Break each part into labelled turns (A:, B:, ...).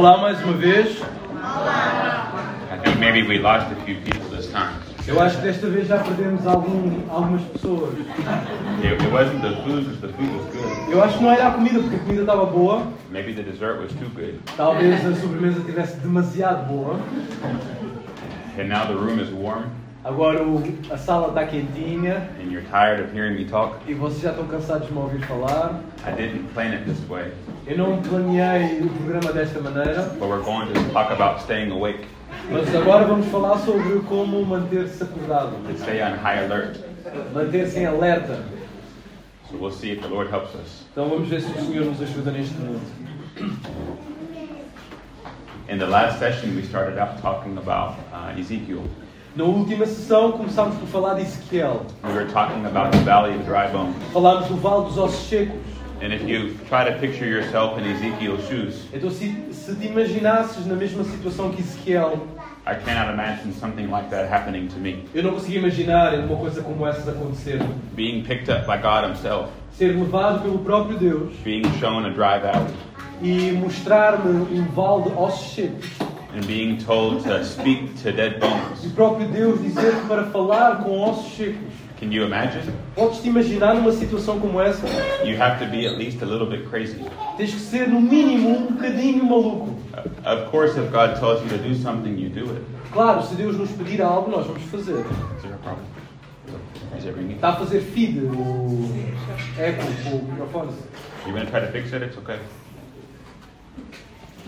A: Olá mais uma vez.
B: I think maybe we lost a few people this time.
A: Eu acho que desta vez já perdemos algum, algumas pessoas.
B: It, it wasn't the food the food was good.
A: Eu acho que não era a comida, porque a comida estava boa.
B: Maybe the dessert was too good.
A: Talvez a sobremesa estivesse demasiado boa.
B: And now the room is warm
A: Agora o- a sala está quentinha
B: and you're tired of hearing me talk.
A: e vocês já estão cansados de me ouvir falar.
B: I didn't plan it this way,
A: Eu não planeei o programa desta maneira,
B: but we're going to talk about staying awake,
A: mas agora vamos falar sobre como manter-se acordado,
B: to stay on high alert.
A: manter-se em alerta.
B: So we'll see if the Lord helps us.
A: Então vamos ver se o Senhor nos ajuda neste mundo.
B: In the last session, we started out talking about uh, Ezekiel.
A: Na última sessão começámos por falar de Ezequiel.
B: We were talking about the valley of dry bones.
A: Falámos do Vale dos Ossos Secos.
B: And if you try to picture yourself in Ezekiel's shoes,
A: Então, se, se te imaginasses na mesma situação que Ezequiel,
B: I cannot imagine something like that happening to me.
A: eu não conseguia imaginar uma coisa como essa acontecer.
B: Being picked up by God Himself,
A: Ser levado pelo próprio Deus
B: being shown a dry valley,
A: e mostrar-me um vale de ossos secos.
B: And being told to speak to dead
A: E o
B: bones.
A: próprio Deus dizer-te para falar com ossos secos.
B: Can you imagine?
A: Podes-te imaginar numa situação como essa?
B: You have to be at least a little bit crazy.
A: Tens que ser, no mínimo, um bocadinho maluco.
B: Of course, if God tells you to do something, you do it.
A: Claro, se Deus nos pedir algo, nós vamos fazer.
B: Is there a problem? Is it ringing?
A: Está a fazer feed o eco, o microfone.
B: You're going to try to fix it? It's okay.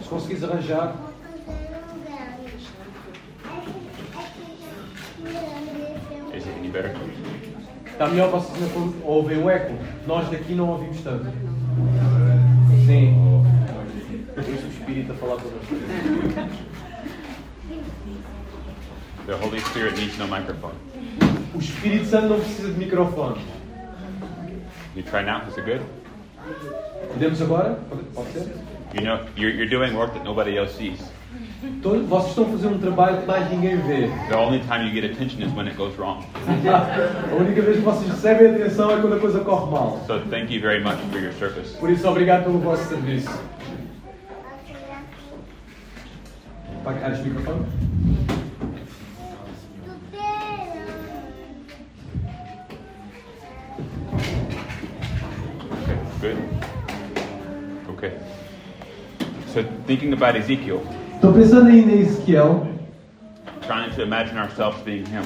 A: Se conseguires arranjar,
B: Is it any better?
A: está melhor vocês ouvem o eco. Nós daqui não ouvimos tanto. Sim. Deixa o Espírito a falar nós.
B: The Holy Spirit needs no microphone.
A: O Espírito Santo não precisa de microfone.
B: You try now? Is it good?
A: Podemos agora? Pode ser?
B: You know, you're, you're doing work that nobody else sees.
A: Todos- vocês estão fazer um trabalho que mais ninguém vê.
B: The only time you get attention is when it goes wrong.
A: A única vez que vocês recebem atenção é quando a coisa corre mal.
B: So thank you very much for your service.
A: Por isso, obrigado pelo vosso serviço. Cair este microfone?
B: Okay, good. Okay. So thinking about Ezekiel,
A: Estou pensando em Ezequiel.
B: trying to imagine ourselves being him.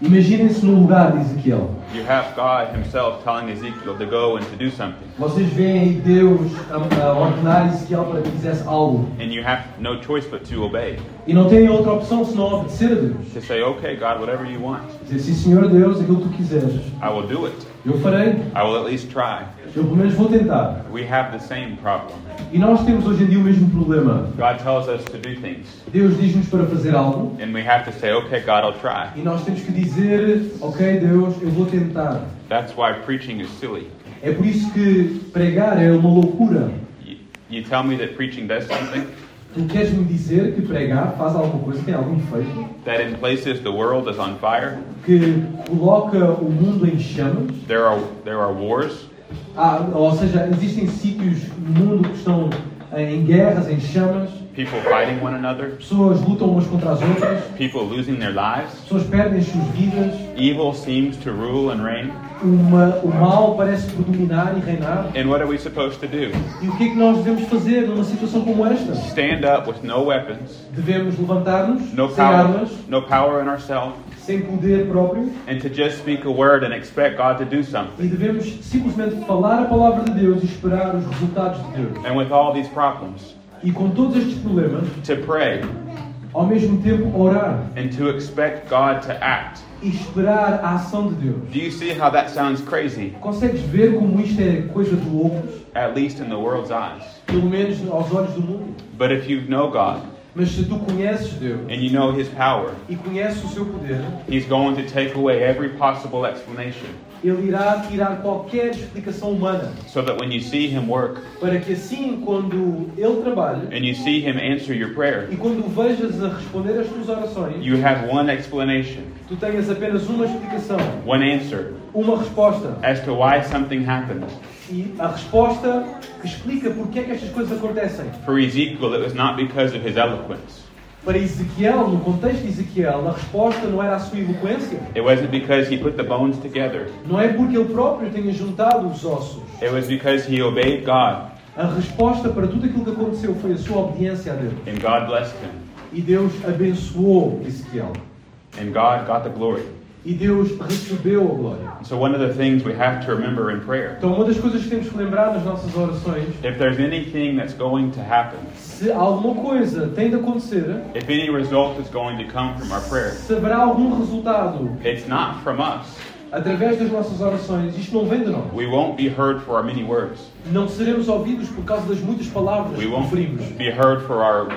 A: Imaginem-se no lugar de Ezequiel.
B: You have God Himself telling Ezekiel to go and to do something,
A: Vocês veem Deus ordenar Ezequiel para que fizesse algo.
B: and you have no choice but to obey.
A: E não têm outra opção senão obedecer a Deus.
B: To say, okay, God, whatever you want,
A: Dizer, sim Senhor Deus, aquilo que tu quiseres.
B: I will do it.
A: Eu farei.
B: I will at least try.
A: Eu pelo menos vou tentar.
B: We have the same problem.
A: E nós temos hoje em dia o mesmo problema.
B: God tells us to do things,
A: Deus diz-nos para fazer algo.
B: and we have to say, okay, God, I'll try.
A: E nós temos que dizer, ok Deus, eu vou tentar.
B: That's why preaching is silly.
A: É por isso que pregar é uma loucura.
B: You, you tell me that preaching does something,
A: Tu queres me dizer que pregar faz alguma coisa, tem algum efeito,
B: that in places the world is on fire,
A: que coloca o mundo em chamas,
B: there are, there are wars,
A: Ah, ou seja, existem sítios no mundo que estão eh, em guerras, em chamas,
B: people fighting one another,
A: pessoas lutam umas contra as outras,
B: people losing their lives.
A: pessoas perdem as suas vidas,
B: Evil seems to rule and reign.
A: uma- o mal parece predominar e reinar.
B: And what are we supposed to do?
A: E o que é que nós devemos fazer numa situação como esta?
B: Stand up with no weapons,
A: Devemos levantar-nos
B: no
A: sem
B: power,
A: armas,
B: no power in ourselves,
A: sem poder próprio,
B: and to just speak a word and expect God to do
A: e
B: something.
A: devemos simplesmente falar a palavra de Deus e esperar os resultados de Deus.
B: And with all these problems,
A: E com todos estes problemas,
B: to pray
A: ao mesmo tempo orar
B: and to expect God to act.
A: e esperar a ação de Deus.
B: Do you see how that sounds crazy?
A: Consegues ver como isto é coisa de loucos?
B: At least in the world's eyes.
A: Pelo menos aos olhos do mundo.
B: But if you know God,
A: Mas se tu conheces Deus
B: and you know His power,
A: e conheces o seu poder,
B: He's going to take away every possible explanation
A: Ele irá tirar qualquer explicação humana.
B: so that when you see Him work
A: Para que assim, quando Ele trabalha
B: and you see Him answer your prayer,
A: e quando o vejas a responder às tuas orações,
B: you have one explanation,
A: tu tenhas apenas uma explicação,
B: one answer
A: uma resposta.
B: as to why something happened.
A: E a resposta que explica porque é que estas coisas acontecem.
B: For Ezekiel, it was not because of his eloquence.
A: Para Ezequiel, no contexto de Ezequiel, a resposta não era a sua eloquência.
B: It wasn't because he put the bones together.
A: Não é porque ele próprio tenha juntado os ossos.
B: It was because he obeyed God
A: A resposta para tudo aquilo que aconteceu foi a sua obediência a Deus.
B: and God blessed him.
A: E Deus abençoou Ezequiel.
B: And God got the glory.
A: E Deus recebeu a glória.
B: So, one of the things we have to remember in prayer
A: Então, uma das coisas que temos que lembrar nas nossas orações,
B: if there's anything that's going to happen,
A: se alguma coisa tem de acontecer,
B: if any result is going to come from our prayer,
A: se haverá algum resultado
B: it's not from us.
A: através das nossas orações, isto não vem de nós.
B: We won't be heard for our many words.
A: Não seremos ouvidos por causa das muitas palavras
B: We
A: que
B: won't
A: proferimos.
B: be heard for our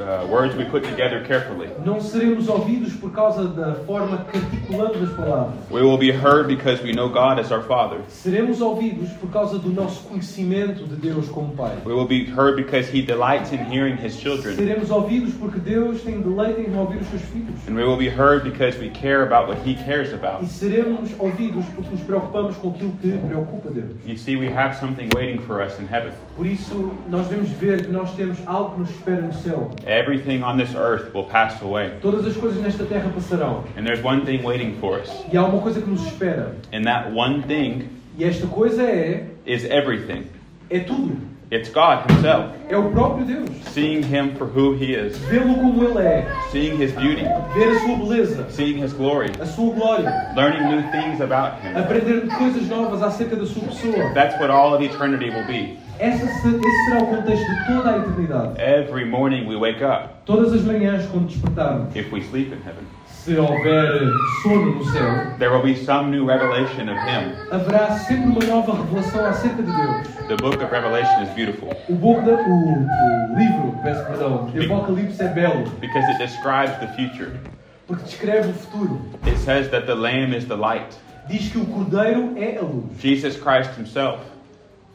B: uh, words we put together carefully.
A: Não seremos ouvidos por causa da forma que articulamos as palavras.
B: We will be heard because we know God as our Father.
A: Seremos ouvidos por causa do nosso conhecimento de Deus como Pai.
B: We will be heard because He delights in hearing His children.
A: Seremos ouvidos porque Deus tem deleite em ouvir os seus filhos.
B: And we will be heard because we care about what He cares about.
A: E seremos ouvidos porque nos preocupamos com aquilo que preocupa Deus.
B: You see, we have something waiting for us in heaven.
A: Por isso, nós devemos ver que nós temos algo que nos espera no céu.
B: Everything on this earth will pass away.
A: Todas as coisas nesta terra passarão.
B: And there's one thing waiting for us.
A: E há uma coisa que nos espera.
B: And that one thing
A: E esta coisa é
B: is everything.
A: é tudo.
B: It's God Himself.
A: É o próprio Deus.
B: Seeing Him for who He is,
A: Vê-lo como Ele é.
B: seeing His beauty,
A: Ver a sua beleza.
B: seeing His glory,
A: A sua glória.
B: learning new things about Him.
A: Aprender coisas novas acerca da sua pessoa.
B: That's what all of eternity will be.
A: Essa, se- esse será o contexto de toda a eternidade.
B: Every morning we wake up,
A: Todas as manhãs, quando despertarmos,
B: if we sleep in heaven,
A: se houver sono no céu,
B: there will be some new revelation of Him.
A: haverá sempre uma nova revelação acerca de Deus.
B: The book of Revelation is beautiful
A: O, da, o, o livro, peço perdão, de Apocalipse é belo,
B: because it describes the future.
A: porque descreve o futuro.
B: It says that the Lamb is the light.
A: Diz que o Cordeiro é a luz.
B: Jesus Christ Himself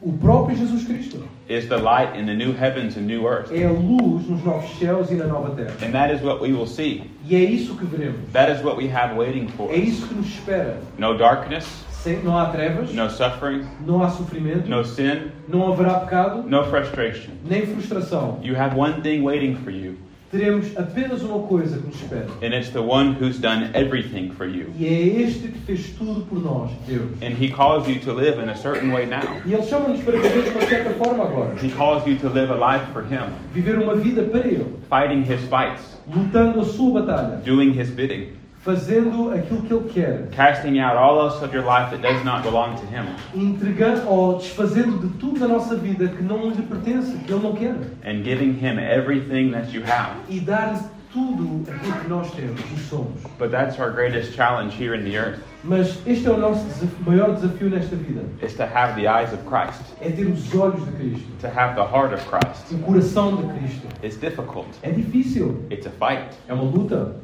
A: O próprio Jesus Cristo
B: is the light in the new heavens and new earth.
A: é a luz nos novos céus e na nova terra.
B: And that is what we will see.
A: E é isso que veremos.
B: That is what we have waiting for
A: É isso que nos espera.
B: No darkness,
A: Sem, não há trevas,
B: no suffering,
A: não há sofrimento,
B: no sin,
A: não haverá pecado,
B: no frustration.
A: nem frustração.
B: You have one thing waiting for you,
A: Teremos apenas uma coisa que nos espera.
B: and it's the one who's done everything for you.
A: E é este que fez tudo por nós, Deus.
B: And He calls you to live in a certain way now.
A: E Ele chama-nos para viver de uma certa forma agora.
B: He calls you to live a life for Him,
A: Viver uma vida para Ele.
B: fighting His fights,
A: Lutando a sua batalha.
B: doing His bidding,
A: Fazendo aquilo que Ele quer.
B: casting out all else of your life that does not belong to Him,
A: Entregando ou desfazendo de tudo da nossa vida que não lhe pertence, que Ele não quer.
B: and giving Him everything that you have.
A: E dar-lhe tudo aquilo que nós temos e somos.
B: But that's our greatest challenge here in the earth,
A: Mas este é o nosso desafio- maior desafio nesta vida.
B: is to have the eyes of Christ,
A: É ter os olhos de Cristo.
B: to have the heart of Christ.
A: O coração de Cristo.
B: It's difficult.
A: É difícil.
B: It's a fight.
A: É uma luta.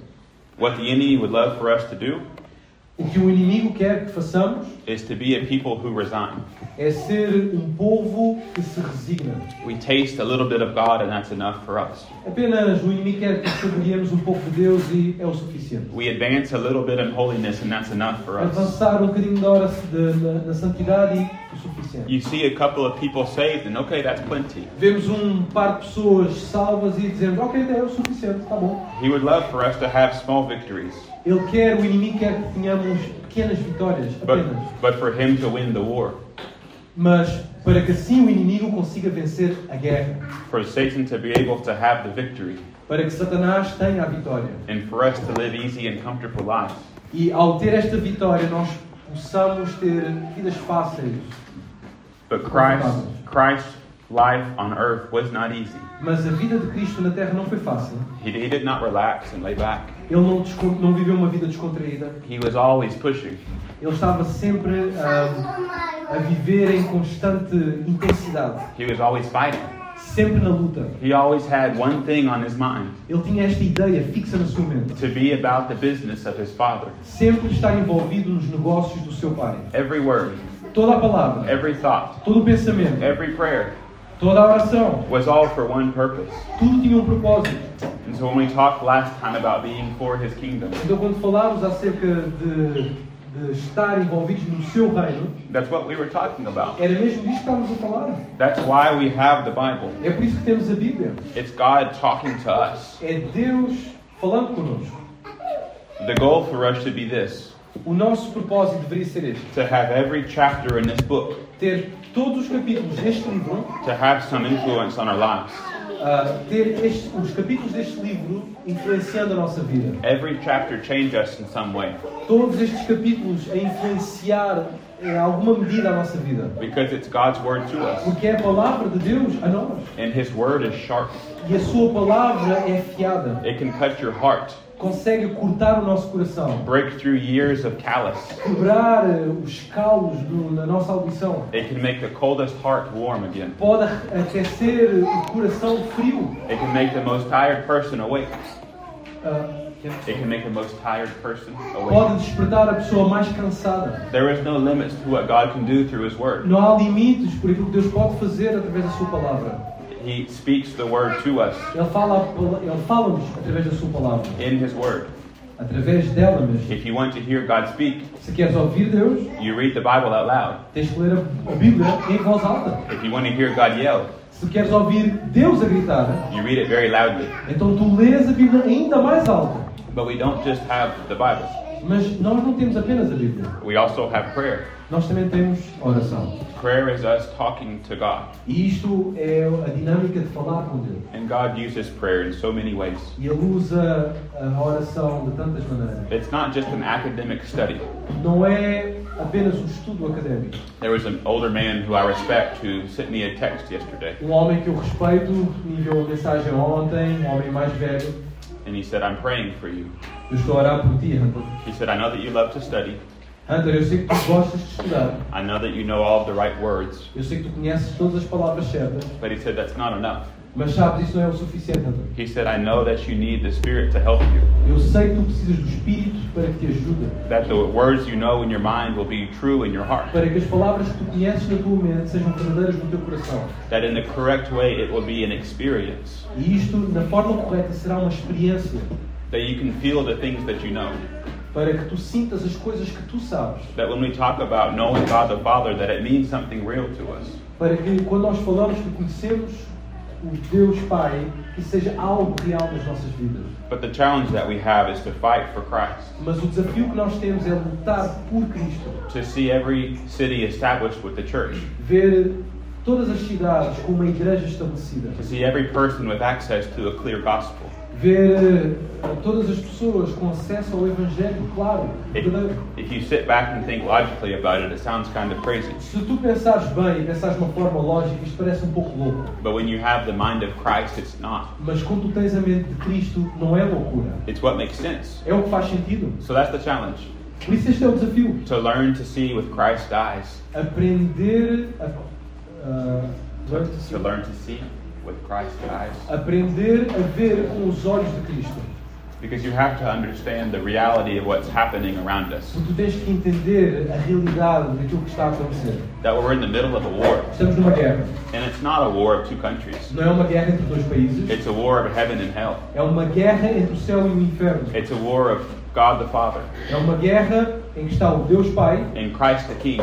B: What the enemy would love for us to do
A: O que o inimigo quer que façamos
B: is to be a people who resign.
A: é ser um povo que se resigna.
B: We taste a little bit of God and that's enough for us.
A: Apenas o inimigo quer que saboreemos um pouco de Deus e é o suficiente.
B: We advance a little bit in holiness and that's enough for us.
A: Avançar um bocadinho da hora de- na, na santidade e o suficiente.
B: You see a couple of people saved and okay, that's plenty.
A: Vemos um par de pessoas salvas e dizemos, ok, é o suficiente, está bom.
B: He would love for us to have small victories,
A: Ele quer, o inimigo quer que tenhamos pequenas vitórias, apenas.
B: but, but for him to win the war,
A: Mas para que assim o inimigo consiga vencer a guerra.
B: for Satan to be able to have the victory,
A: Para que Satanás tenha a vitória.
B: and for us to live easy and comfortable lives.
A: E ao ter esta vitória, nós possamos ter vidas fáceis.
B: But Christ, Christ's life on earth was not easy.
A: Mas a vida de Cristo na Terra não foi fácil.
B: He, he did not relax and lay back.
A: Ele não, não viveu uma vida descontraída.
B: He was always pushing.
A: Ele estava sempre ah, a viver em constante intensidade.
B: He was always fighting.
A: sempre na luta.
B: He always had one thing on his mind
A: Ele tinha esta ideia fixa na sua mente.
B: to be about the business of his father.
A: Sempre estar envolvido nos negócios do seu pai.
B: Every word,
A: Toda a palavra,
B: every thought,
A: todo o pensamento,
B: every prayer
A: toda oração,
B: was all for one purpose.
A: tudo tinha um propósito.
B: And so when we talked last time about being for his kingdom,
A: Então, quando falámos acerca de, de estar envolvidos no seu reino,
B: that's what we were talking about.
A: era mesmo disto que estávamos a falar.
B: That's why we have the Bible.
A: É por isso que temos a Bíblia.
B: It's God talking to us.
A: É Deus falando connosco.
B: The goal for us should be this
A: O nosso propósito deveria ser este:
B: to have every chapter in this book
A: ter todos os capítulos deste livro,
B: to have some influence on our lives.
A: ah, ter este- os capítulos deste livro influenciando a nossa vida.
B: Every chapter us in some way
A: Todos estes capítulos a influenciar em alguma medida a nossa vida.
B: because it's God's word to us.
A: Porque é a palavra de Deus a nós.
B: And his word is sharp.
A: E a sua palavra é afiada.
B: It can cut your heart,
A: Consegue cortar o nosso coração.
B: break through years of callous.
A: Quebrar eh, os calos na nossa audição.
B: It can make the coldest heart warm again.
A: Pode aquecer o coração frio.
B: It can make the most tired person awake.
A: Ah,
B: It can make the most tired person awake.
A: pode despertar a pessoa mais cansada.
B: There is no limits to what God can do through his word.
A: Não há limites por aquilo que Deus pode fazer através da sua palavra.
B: He speaks the word to us
A: Ele fala, ele fala-nos através da sua palavra,
B: in his word.
A: através dela mesmo.
B: If you want to hear God speak,
A: Se queres ouvir Deus,
B: you read the Bible out loud.
A: tens que ler a Bíblia em voz alta.
B: If you want to hear God yell,
A: Se queres ouvir Deus a gritar,
B: you read it very loudly.
A: então tu lês a Bíblia ainda mais alta.
B: But we don't just have the Bible.
A: Mas nós não temos apenas a Bíblia,
B: We also have prayer.
A: Nós também temos oração.
B: Prayer is us talking to God.
A: E isto é a dinâmica de falar com Deus.
B: And God uses prayer in so many ways.
A: E Ele usa a oração de tantas maneiras.
B: It's not just an academic study.
A: Não é apenas um estudo académico.
B: There was an older man who I respect who sent me a text yesterday.
A: Um homem que eu respeito me enviou uma mensagem ontem, um homem mais velho.
B: And he said, I'm praying for you.
A: Eu estou a orar por ti.
B: He said, I know that you love to study.
A: Hunter, eu sei que tu gostas de estudar.
B: I know that you know all of the right words.
A: Eu sei que tu conheces todas as palavras certas.
B: But he said, that's not enough.
A: Mas sabes, isso não é o suficiente, Hunter.
B: He said, I know that you need the Spirit to help you.
A: Eu sei que tu precisas do Espírito para que te ajude.
B: That the words you know in your mind will be true in your heart.
A: Para que as palavras que tu conheces na tua mente sejam verdadeiras no teu coração.
B: That in the correct way it will be an experience.
A: E isto, na forma correta, será uma experiência.
B: That you can feel the things that you know.
A: Para que tu sintas as coisas que tu sabes.
B: That when we talk about knowing God the Father, that it means something real to us.
A: Para que quando nós falamos que conhecemos o Deus Pai, que seja algo real nas nossas vidas.
B: But the challenge that we have is to fight for Christ.
A: Mas o desafio que nós temos é lutar por Cristo.
B: To see every city established with the church.
A: Ver todas as cidades com uma igreja estabelecida.
B: To see every person with access to a clear gospel.
A: Ver eh, todas as pessoas com acesso ao Evangelho, claro,
B: If, you sit back and think logically about it, it sounds kind of crazy.
A: Se tu pensares bem e pensares de uma forma lógica, isto parece um pouco louco.
B: But when you have the mind of Christ, it's not.
A: Mas quando tu tens a mente de Cristo, não é loucura.
B: It's what makes sense.
A: É o que faz sentido.
B: So that's the challenge.
A: Por isso este é o desafio.
B: To learn to see with Christ's eyes.
A: Aprender a... ah, learn to see.
B: To learn to see with Christ's eyes.
A: aprender a ver com os olhos de Cristo.
B: Because you have to understand the reality of what's happening around us.
A: Porque tu tens que entender a realidade daquilo que está a acontecer.
B: That we're in the middle of a war.
A: Estamos numa guerra.
B: And it's not a war of two countries.
A: Não é uma guerra entre dois países.
B: It's a war of heaven and hell.
A: É uma guerra entre o céu e o inferno.
B: It's a war of God the Father
A: É uma guerra em que está o Deus Pai
B: and Christ the King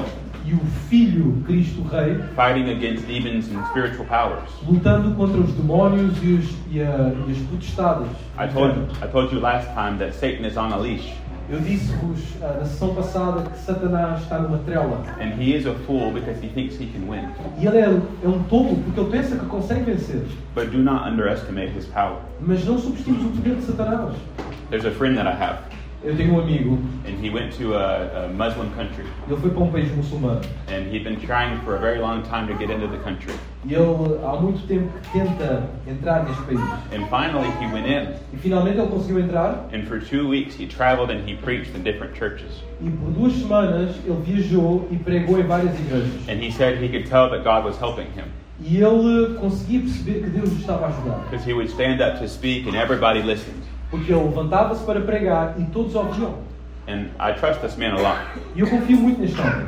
A: e o Filho Cristo Rei
B: fighting against demons and spiritual powers.
A: lutando contra os demónios e, os, e, a, e as potestades.
B: I told, I told you last time that Satan is on a leash.
A: Eu disse-vos ah, na sessão passada que Satanás está numa trela.
B: And he is a fool because he thinks he can win.
A: E ele é, é um tolo porque ele pensa que consegue vencer.
B: But do not underestimate his power.
A: Mas não subestimes o poder de Satanás.
B: There's a friend that I have,
A: Eu tenho um amigo,
B: and he went to a, a Muslim country,
A: ele foi para um país muçulmano.
B: and he'd been trying for a very long time to get into the country.
A: E ele há muito tempo que tenta entrar neste país.
B: And finally, he went in.
A: E finalmente ele conseguiu entrar
B: And for two weeks, he traveled and he preached in different churches.
A: e por duas semanas ele viajou e pregou em várias igrejas.
B: And he said he could tell that God was helping him.
A: E ele conseguia perceber que Deus o estava a ajudar.
B: Because he would stand up to speak and everybody listened.
A: Porque ele levantava-se para pregar e todos ouviam.
B: And I trust this man a lot.
A: E eu confio muito neste homem.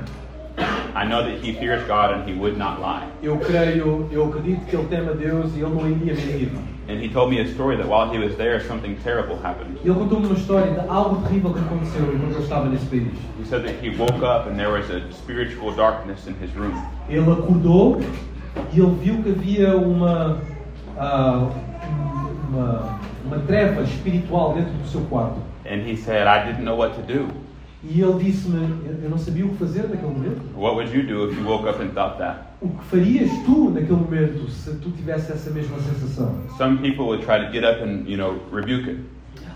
B: I know that he fears God and he would not lie.
A: Eu creio, eu acredito que ele teme a Deus e ele não iria mentir.
B: And he told me a story that while he was there, something terrible happened.
A: Ele contou-me uma história de algo terrível que aconteceu enquanto ele estava nesse país.
B: He said that he woke up and there was a spiritual darkness in his room.
A: Ele acordou e ele viu que havia uma, ah, uma, uma treva espiritual dentro do seu quarto.
B: And he said, I didn't know what to do.
A: E ele disse-me: eu- não sabia o que fazer naquele momento.
B: What would you do if you woke up and thought that?
A: O que farias tu naquele momento se tu tivesse essa mesma sensação?
B: Some people would try to get up and, you know, rebuke it.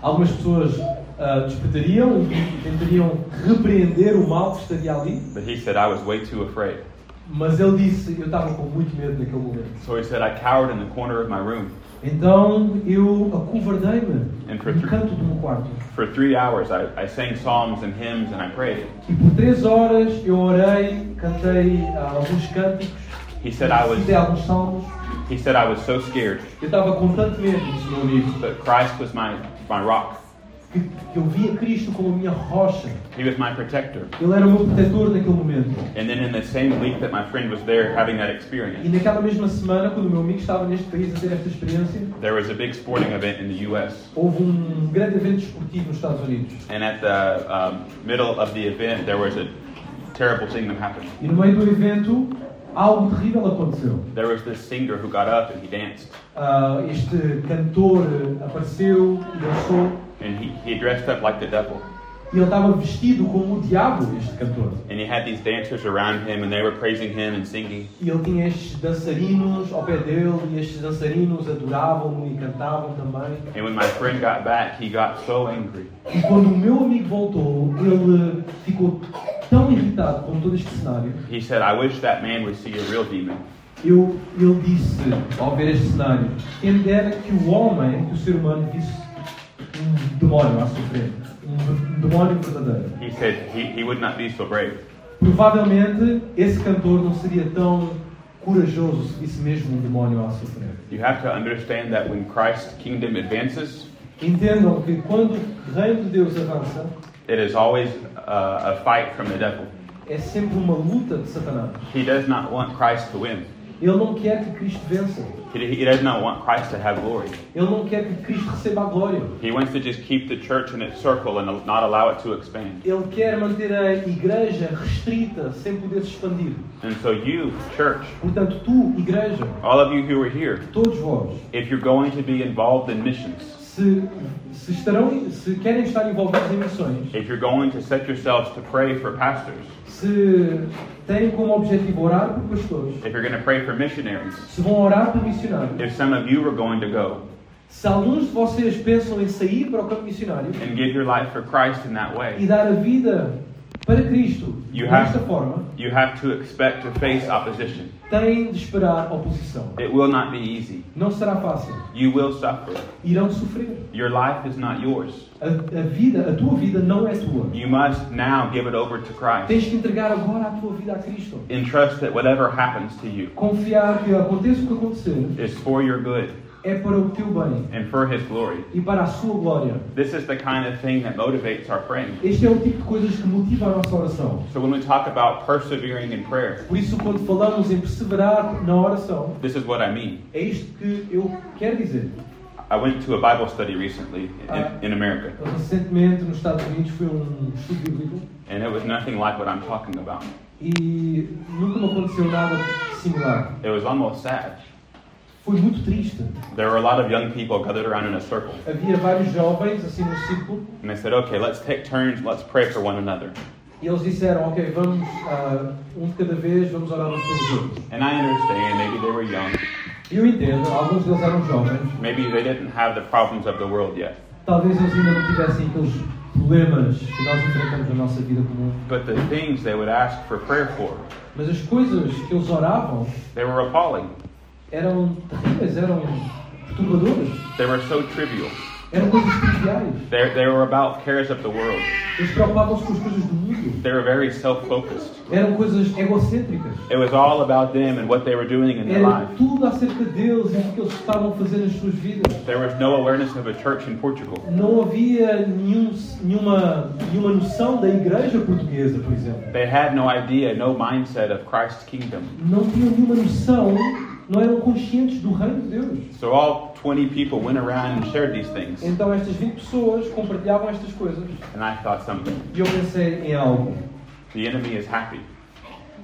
A: Algumas pessoas ah, despertariam e tentariam repreender o mal que estaria ali,
B: But he said, I was way too afraid.
A: mas ele disse: Eu estava com muito medo naquele momento.
B: So he said, I cowered in the corner of my room.
A: Então eu acovardei-me no canto do meu quarto.
B: For three hours, I, I sang psalms and hymns and I prayed.
A: E por três horas eu orei, cantei ah, alguns cânticos,
B: He said, I was,
A: alguns salmos.
B: he said, I was so scared,
A: Eu estava com tanto medo, meu amigo,
B: but Christ was my, my rock.
A: Que, eu via Cristo como minha rocha.
B: He was my protector.
A: Ele era o meu protetor naquele momento.
B: And then in the same week that my friend was there having that
A: E
B: experience,
A: naquela mesma semana, quando o meu amigo estava neste país a ter esta experiência,
B: there was a big sporting event in the U.S.
A: houve um grande evento esportivo nos Estados Unidos.
B: And at the um, middle of the event, there was a terrible thing that happened.
A: E no meio do evento, algo terrível aconteceu.
B: There was this singer who got up and he danced.
A: Ah, este cantor apareceu e dançou.
B: And he, he dressed up like the devil.
A: E ele estava vestido como o diabo, este cantor.
B: And he had these dancers around him and they were praising him and singing.
A: E ele tinha estes dançarinos ao pé dele, e estes dançarinos adoravam-no e cantavam também.
B: And when my friend got back, he got so angry.
A: E quando o meu amigo voltou, ele ficou tão irritado com todo este cenário.
B: He said, I wish that man would see a real demon.
A: Eu, ele disse, ao ver este cenário, quem dera que o homem, que o ser humano, visse um demónio a sofrer. Demónio verdadeiro.
B: He said he, he would not be so brave.
A: Provavelmente, esse cantor não seria tão corajoso se visse mesmo um demónio a sofrer.
B: You have to understand that when Christ's kingdom advances,
A: Entendam que quando o reino de Deus avança,
B: it is always uh, a fight from the devil.
A: é sempre uma luta de Satanás.
B: He does not want Christ to win.
A: Ele não quer que Cristo vença.
B: He, he does not want Christ to have glory.
A: Ele não quer que Cristo receba a glória.
B: He wants to just keep the church in its circle and not allow it to expand.
A: Ele quer manter a igreja restrita, sem poder se expandir.
B: And so, you, church,
A: Portanto, tu, igreja,
B: all of you who are here,
A: todos vós,
B: if you're going to be involved in missions,
A: se, se, estarão, se querem estar envolvidos em missões,
B: if you're going to set yourselves to pray for pastors,
A: se têm como objetivo orar por pastores,
B: if you're going to pray for missionaries,
A: se vão orar por missionários,
B: if some of you are going to go
A: se alguns de vocês pensam em sair para o campo missionário
B: and give your life for Christ in that
A: e
B: way,
A: dar a vida para Cristo
B: You
A: desta
B: have-
A: forma,
B: you have to expect to face opposition.
A: têm de esperar oposição.
B: It will not be easy.
A: Não será fácil.
B: You will suffer.
A: Irão sofrer.
B: Your life is not yours.
A: A, a vida, a tua vida não é tua.
B: You must now give it over to Christ.
A: Tens que entregar agora a tua vida a Cristo.
B: Entrust that whatever happens to you
A: Confiar que aconteça o que acontecer
B: is for your good
A: é para o teu bem
B: and for His glory.
A: e para a sua glória.
B: This is the kind of thing that motivates our praying.
A: Este é o tipo de coisas que motiva a nossa oração.
B: So when we talk about persevering in prayer,
A: Por isso, quando falamos em perseverar na oração,
B: this is what I mean.
A: é isto que eu quero dizer.
B: I went to a Bible study recently in, in America,
A: Recentemente, nos Estados Unidos, foi um estudo bíblico
B: and it was nothing like what I'm talking about.
A: e nunca me aconteceu nada similar.
B: It was almost sad.
A: Foi muito triste.
B: There were a lot of young people gathered around in a circle,
A: Havia vários jovens assim no círculo
B: and they said, "Okay, let's take turns. Let's pray for one another."
A: e eles disseram: Ok, vamos ah, um de cada vez, vamos orar uns pelos outros.
B: And I understand. Maybe they were young.
A: Eu entendo, alguns deles eram jovens,
B: Maybe they didn't have the problems of the world yet.
A: talvez eles ainda não tivessem aqueles problemas que nós enfrentamos na nossa vida comum.
B: But the things they would ask for prayer for,
A: Mas as coisas que eles oravam
B: they were appalling.
A: Eram terríveis, eram perturbadoras,
B: They were so trivial.
A: Eram coisas triviais.
B: They, they were about cares of the world.
A: Eles preocupavam-se com as coisas do mundo.
B: They were very self-focused.
A: Eram coisas egocêntricas.
B: It was all about them and what they were doing in their
A: Era
B: life.
A: tudo acerca deles e do que eles estavam fazer nas suas vidas.
B: There was no awareness of a church in Portugal.
A: Não havia nenhum, nenhuma, nenhuma noção da igreja portuguesa, por exemplo.
B: They had no idea, no mindset of Christ's kingdom.
A: Não tinham nenhuma noção, não eram conscientes do reino de Deus.
B: So all 20 people went around and shared these things.
A: Então estas 20 pessoas compartilhavam estas coisas.
B: And I thought something.
A: E eu pensei em algo.
B: The enemy is happy.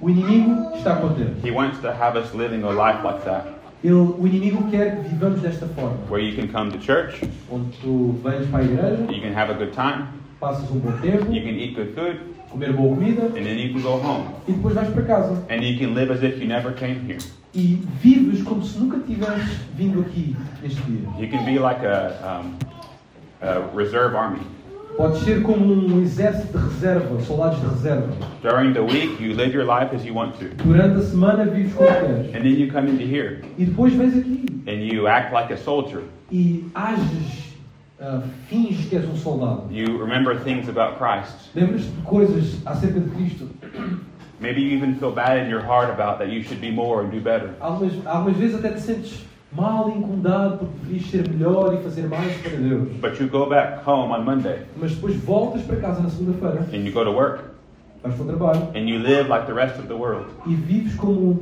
A: O inimigo está contente.
B: He wants to have us living a life like that,
A: Ele, o inimigo quer que vivamos desta forma.
B: where you can come to church,
A: Onde tu vens para a igreja,
B: you can have a good time,
A: passas um bom tempo,
B: you can eat good food,
A: comer boa comida
B: and then you can go home.
A: e depois vais para casa.
B: And you can live as if you never came here.
A: E vives como se nunca tivesses vindo aqui neste dia.
B: You can be like a, um, a reserve army.
A: Podes ser como um exército de reserva, soldados de reserva.
B: During the week, you live your life as you want to.
A: Durante a semana vives como queres.
B: And then you come into here
A: E depois vens aqui
B: and you act like a soldier.
A: e ages, ah, finges que és um soldado.
B: You remember things about Christ.
A: Lembras-te de coisas acerca de Cristo.
B: Maybe you even feel bad in your heart about that you should be more and do better.
A: Algumas, algumas vezes até te sentes mal e incomodado porque deverias ser melhor e fazer mais para Deus.
B: But you go back home on Monday
A: Mas depois voltas para casa na segunda-feira,
B: and you go to work
A: vais para o trabalho
B: and you live like the rest of the world.
A: e vives como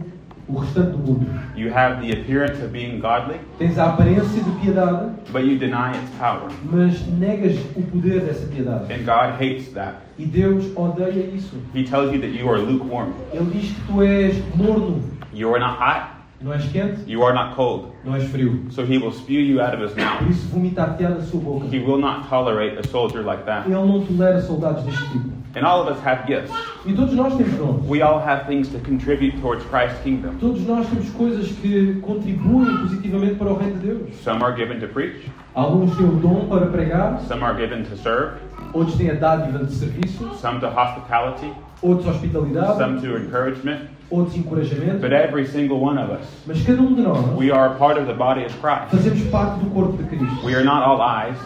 A: o restante do mundo.
B: You have the appearance of being godly,
A: Tens a aparência de piedade,
B: but you deny its power.
A: mas negas o poder dessa piedade.
B: And God hates that.
A: E Deus odeia isso.
B: He tells you that you are lukewarm.
A: Ele diz que tu és morno,
B: You are not hot,
A: não és quente,
B: you are not cold.
A: não és frio.
B: So he will spew you out of his
A: Por
B: mouth.
A: isso vomitar-te-á da sua boca.
B: He will not tolerate a soldier like that.
A: Ele não tolera soldados deste tipo.
B: And all of us have gifts.
A: E todos nós temos dons.
B: We all have things to contribute towards Christ's kingdom.
A: Todos nós temos coisas que contribuem positivamente para o reino de Deus.
B: Some are given to preach,
A: Alguns têm o dom para pregar,
B: some are given to serve,
A: outros têm a dádiva de serviço,
B: some to hospitality,
A: outros hospitalidade,
B: some to encouragement.
A: outros encorajamento.
B: But every single one of us,
A: Mas cada um de nós
B: we are a part of the body of Christ.
A: fazemos parte do corpo de Cristo.
B: We are not all eyes,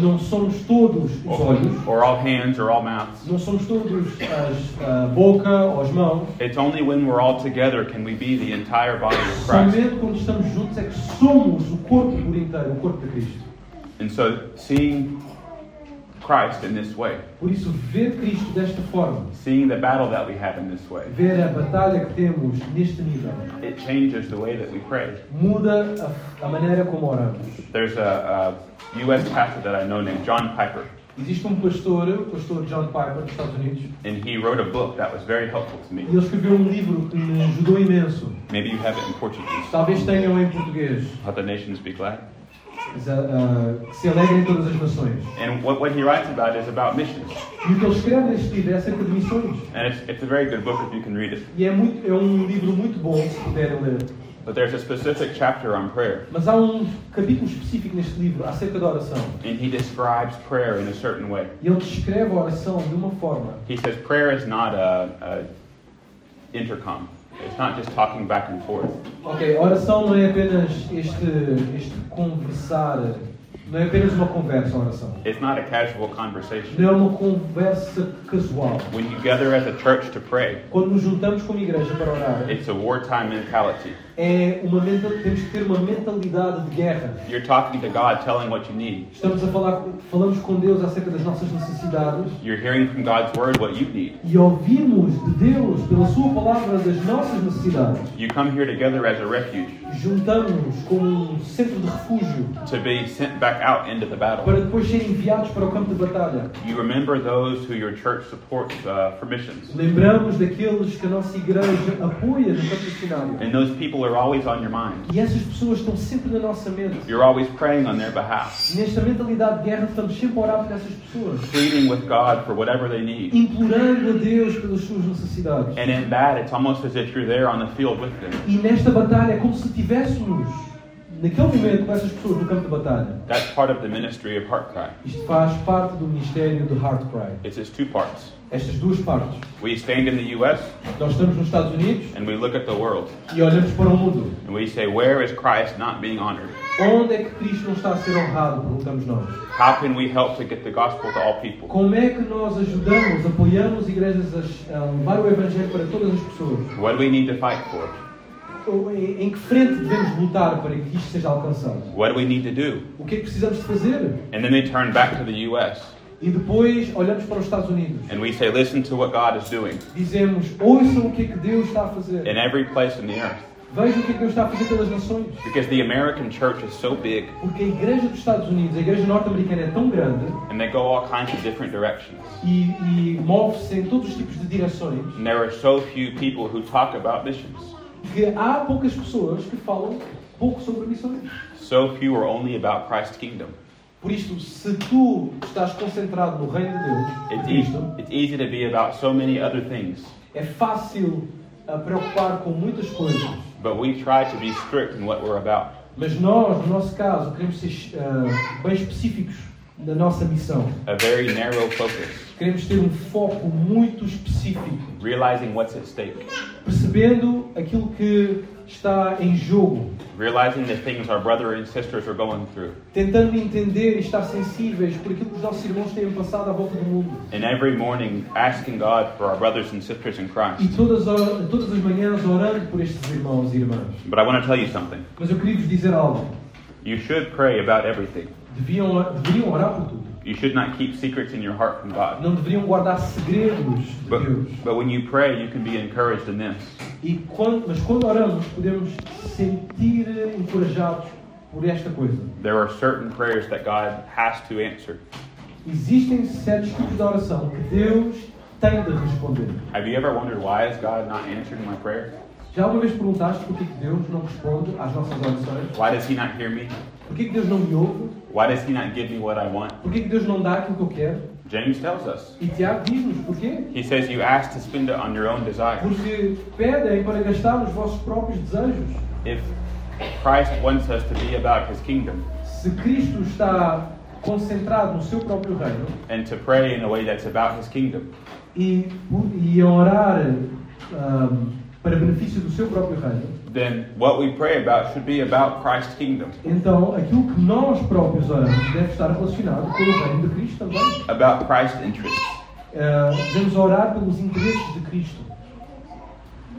A: Não somos todos os olhos,
B: or all hands, or all mouths.
A: não somos todos as, a boca ou as mãos.
B: It's only when we're all together can we be the entire body of Christ.
A: Somente quando estamos juntos é que somos o corpo por inteiro, o corpo de Cristo.
B: And so, seeing Christ in this way,
A: Por isso, ver Cristo desta forma,
B: seeing the battle that we have in this way,
A: ver a batalha que temos neste nível,
B: it changes the way that we pray.
A: muda a, a maneira como oramos.
B: There's a, a U.S. pastor that I know named John Piper,
A: Existe um pastor, o pastor John Piper, dos Estados Unidos,
B: and he wrote a book that was very helpful to
A: e
B: me.
A: ele escreveu um livro que me ajudou imenso.
B: Maybe you have it in Portuguese.
A: Talvez tenham em português.
B: Let the nations be glad.
A: Ah, ah, que se alegrem todas as nações.
B: And what, what he writes about is about missions.
A: E o que ele escreve neste livro é acerca de missões.
B: And it's, it's a very good book if you can read it.
A: E é, muito, é um livro muito bom, se puderem ler.
B: But there's a specific chapter on prayer,
A: Mas há um capítulo específico neste livro acerca da oração.
B: and he describes prayer in a certain way.
A: E ele descreve a oração de uma forma.
B: He says prayer is not a, a intercom. It's not just talking back and forth.
A: Ok, a oração não é apenas este, este conversar, não é apenas uma conversa, a oração.
B: It's not a casual conversation.
A: Não é uma conversa casual.
B: When you gather as a church to pray,
A: Quando nos juntamos como igreja para orar,
B: it's a wartime mentality.
A: É uma temos que ter uma mentalidade de guerra.
B: You're talking to God, telling what you need.
A: Estamos a falar, falamos com Deus acerca das nossas necessidades
B: You're hearing from God's word what you need.
A: e ouvimos de Deus, pela Sua palavra, das nossas necessidades.
B: You come here together as a refuge
A: Juntamos-nos como um centro de refúgio
B: to be sent back out into the battle.
A: para depois serem enviados para o campo de batalha.
B: You remember those who your church supports uh, for missions.
A: Lembramos daqueles que a nossa igreja apoia no campo missionário.
B: And those people are always on your mind.
A: E essas pessoas estão sempre na nossa mente.
B: You're always praying on their behalf,
A: Nesta mentalidade de guerra, estamos sempre a orar por essas pessoas,
B: pleading with God for whatever they need.
A: implorando a Deus pelas suas necessidades.
B: And in that, it's almost as if you're there on the field with them.
A: E nesta batalha é como se estivéssemos, naquele momento, com essas pessoas no campo de batalha.
B: That's part of the ministry of Heart Cry.
A: Isto faz parte do ministério do Heart Cry.
B: It's its two parts.
A: Estas duas partes.
B: We stand in the U.S.
A: Nós estamos nos Estados Unidos
B: and we look at the world
A: e olhamos para o mundo
B: and we say, where is Christ not being honored?
A: Onde é que Cristo não está a ser honrado? Perguntamos nós.
B: How can we help to get the gospel to all people?
A: Como é que nós ajudamos, apoiamos igrejas a, a levar o Evangelho para todas as pessoas?
B: What do we need to fight for?
A: Ou Em, em que frente devemos lutar para que isto seja alcançado?
B: What do we need to do?
A: O que é que precisamos de fazer?
B: And then they turn back to the U.S.
A: E depois olhamos para os Estados Unidos.
B: and we say, listen to what God is doing
A: Dizemos, ouçam o que é que Deus está a fazer.
B: in every place in the earth.
A: Vejam o que é que Deus está a fazer pelas nações.
B: Because the American church is so big
A: Porque a igreja dos Estados Unidos, a igreja norte-americana é tão grande
B: and they go all kinds of different directions.
A: e, e move-se em todos os tipos de direções
B: And there are so few people who talk about missions.
A: que há poucas pessoas que falam pouco sobre missões.
B: So few are only about Christ's kingdom.
A: Por isto, se tu estás concentrado no reino de Deus,
B: It's,
A: Cristo,
B: it's easy to be about so many other things,
A: é fácil a preocupar com muitas coisas.
B: but we try to be strict in what we're about.
A: Mas nós, no nosso caso, queremos ser ah, bem específicos na nossa missão.
B: A very narrow focus,
A: Queremos ter um foco muito específico,
B: realizing what's at stake,
A: percebendo aquilo que está em jogo,
B: realizing the things our brothers and sisters are going through.
A: tentando entender e estar sensíveis por aquilo que os nossos irmãos têm passado à volta do mundo.
B: And every morning asking God for our brothers and sisters in
A: E
B: Christ.
A: todas, as- todas as manhãs orando por estes irmãos e irmãs.
B: But I want to tell you something.
A: Mas eu queria vos dizer algo.
B: You should pray about everything.
A: Deviam, deveriam orar por tudo.
B: You should not keep secrets in your heart from God.
A: Não deveriam guardar segredos de
B: But,
A: Deus.
B: but when you pray, you can be encouraged in this.
A: E quando, mas quando oramos, podemos sentir encorajados por esta coisa.
B: There are certain prayers that God has to answer.
A: Existem certos tipos de oração que Deus tem de responder.
B: Have you ever wondered why is God not answering my prayer?
A: Já alguma vez perguntaste porquê que Deus não responde às nossas orações?
B: Why does He not hear me?
A: Porquê que Deus não me ouve?
B: Why does He not give me what I want?
A: Porquê que Deus não dá aquilo que eu quero?
B: James tells us.
A: E Tiago diz-nos porquê?
B: He says you ask to spend it on your own desires.
A: Porque pedem para gastar nos vossos próprios desejos.
B: If Christ wants us to be about His kingdom
A: Se Cristo está concentrado no seu próprio reino
B: and to pray in a way that's about His kingdom,
A: e, e orar ahm, para benefício do seu próprio reino,
B: then what we pray about should be about Christ's kingdom,
A: então aquilo que nós próprios oramos deve estar relacionado com o reino de Cristo também.
B: about Christ's interests.
A: Ah, devemos orar pelos interesses de Cristo.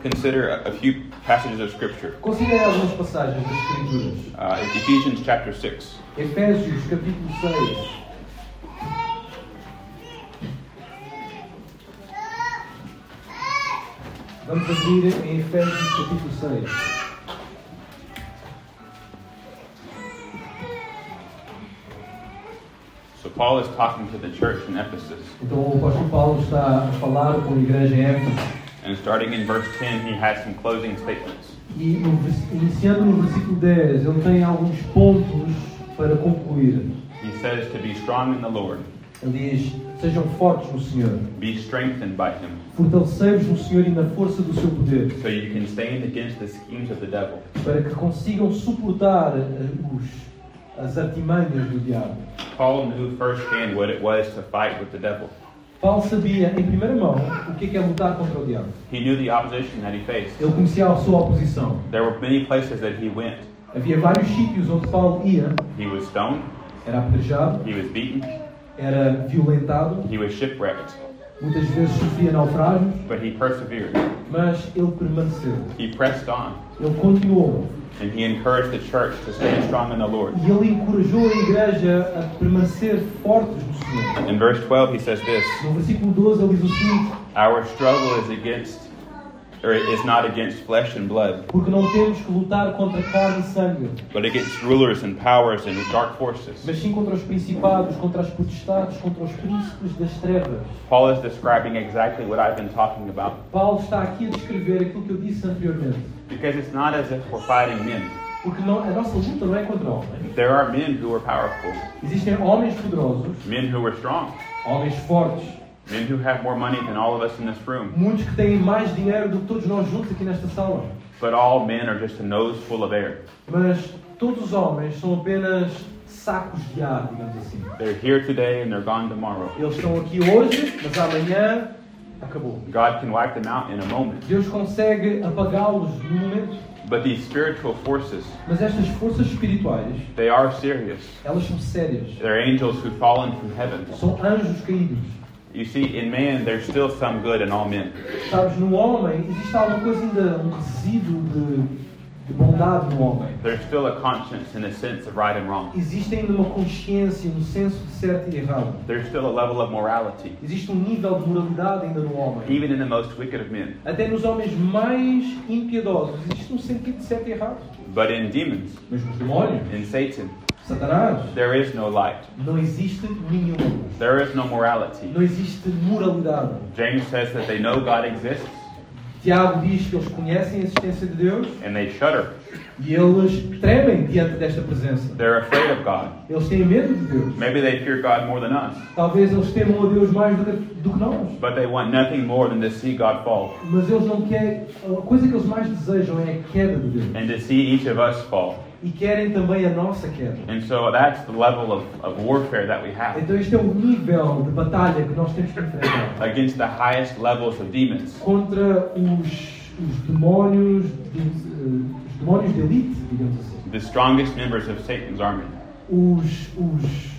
B: Consider a, a few passages of Scripture.
A: Considere algumas passagens das Escrituras.
B: Uh, Ephesians chapter 6.
A: Efésios capítulo 6. Vamos abrir em Efésios capítulo 6.
B: So Paul is talking to the church in Ephesus.
A: Então o apóstolo Paulo está a falar com a igreja em Éfeso.
B: And starting in verse 10, he has some closing statements.
A: E no iniciando no versículo 10, ele tem alguns pontos para concluir.
B: He says to be strong in the Lord,
A: Ele diz: Sejam fortes no Senhor,
B: be strengthened by him,
A: fortalecei-vos no Senhor e na força do seu poder,
B: so you can stand against the schemes of the devil.
A: para que consigam suportar eh, os, as artimanhas do diabo.
B: Paul knew firsthand what it was to fight with the devil.
A: Paulo sabia em primeira mão o que é, que é lutar contra o diabo.
B: He knew the opposition that he faced.
A: Ele conhecia a sua oposição.
B: There were many places that he went.
A: Havia vários sítios onde Paulo ia,
B: He was stoned,
A: era apedrejado,
B: he was beaten,
A: era violentado,
B: he was shipwrecked,
A: muitas vezes sofria naufrágios,
B: but he persevered.
A: mas ele permaneceu.
B: He pressed on,
A: Ele continuou.
B: and he encouraged the church to stand strong in the Lord.
A: E ele encorajou a igreja a permanecer fortes no Senhor.
B: In verse 12, he says this
A: No versículo 12 ele diz o seguinte:
B: Our struggle is against, or is not against flesh and blood,
A: Porque não temos que lutar contra carne e sangue,
B: but against rulers and powers and dark forces.
A: mas sim contra os principados, contra as potestades, contra os príncipes das trevas.
B: Paul is describing exactly what I've been talking about
A: Paulo está aqui a descrever aquilo que eu disse anteriormente.
B: because it's not as if we're fighting men.
A: Porque não- a nossa luta não é contra homens.
B: There are men who are powerful,
A: Existem homens poderosos,
B: men who are strong,
A: homens fortes,
B: men who have more money than all of us in this room,
A: muitos que têm mais dinheiro do que todos nós juntos aqui nesta sala.
B: but all men are just a nose full of air.
A: Mas todos os homens são apenas sacos de ar, digamos assim.
B: They're here today and they're gone tomorrow.
A: Eles estão aqui hoje, mas amanhã acabou.
B: God can wipe them out in a moment,
A: Deus consegue apagá-los no momento.
B: But these spiritual forces,
A: Mas estas forças espirituais,
B: they are serious.
A: elas são sérias.
B: They're angels who've fallen from heaven.
A: São anjos caídos.
B: You see, in man, there's still some good in all men.
A: Sabes, no homem existe alguma coisa ainda, um resíduo de, de bondade no homem.
B: There's still a conscience and a sense of right and wrong.
A: Existe ainda uma consciência, um senso de certo e errado.
B: There's still a level of morality,
A: Existe um nível de moralidade ainda no homem.
B: even in the most wicked of men.
A: Até nos homens mais impiedosos existe um sentido de certo e errado.
B: But in demons,
A: Mas nos demónios,
B: in Satan,
A: Satanás,
B: there is no light.
A: não existe nenhuma luz.
B: There is no morality.
A: Não existe moralidade.
B: James says that they know God exists
A: Tiago diz que eles conhecem a existência de Deus
B: and they shudder.
A: e eles tremem diante desta presença.
B: They're afraid of God.
A: Eles têm medo de Deus.
B: Maybe they fear God more than us,
A: Talvez eles temam a Deus mais do que, do que nós.
B: but they want nothing more than to see God fall
A: Mas eles não querem. A coisa que eles mais desejam é a queda de Deus.
B: and to see each of us fall.
A: E querem também a nossa queda.
B: And so that's the level of, of warfare that we have
A: Então este é o nível de batalha que nós temos que enfrentar.
B: against the highest levels of demons.
A: Contra os, os demónios de, eh, os demónios de elite, digamos assim.
B: The strongest members of Satan's army.
A: Os, os,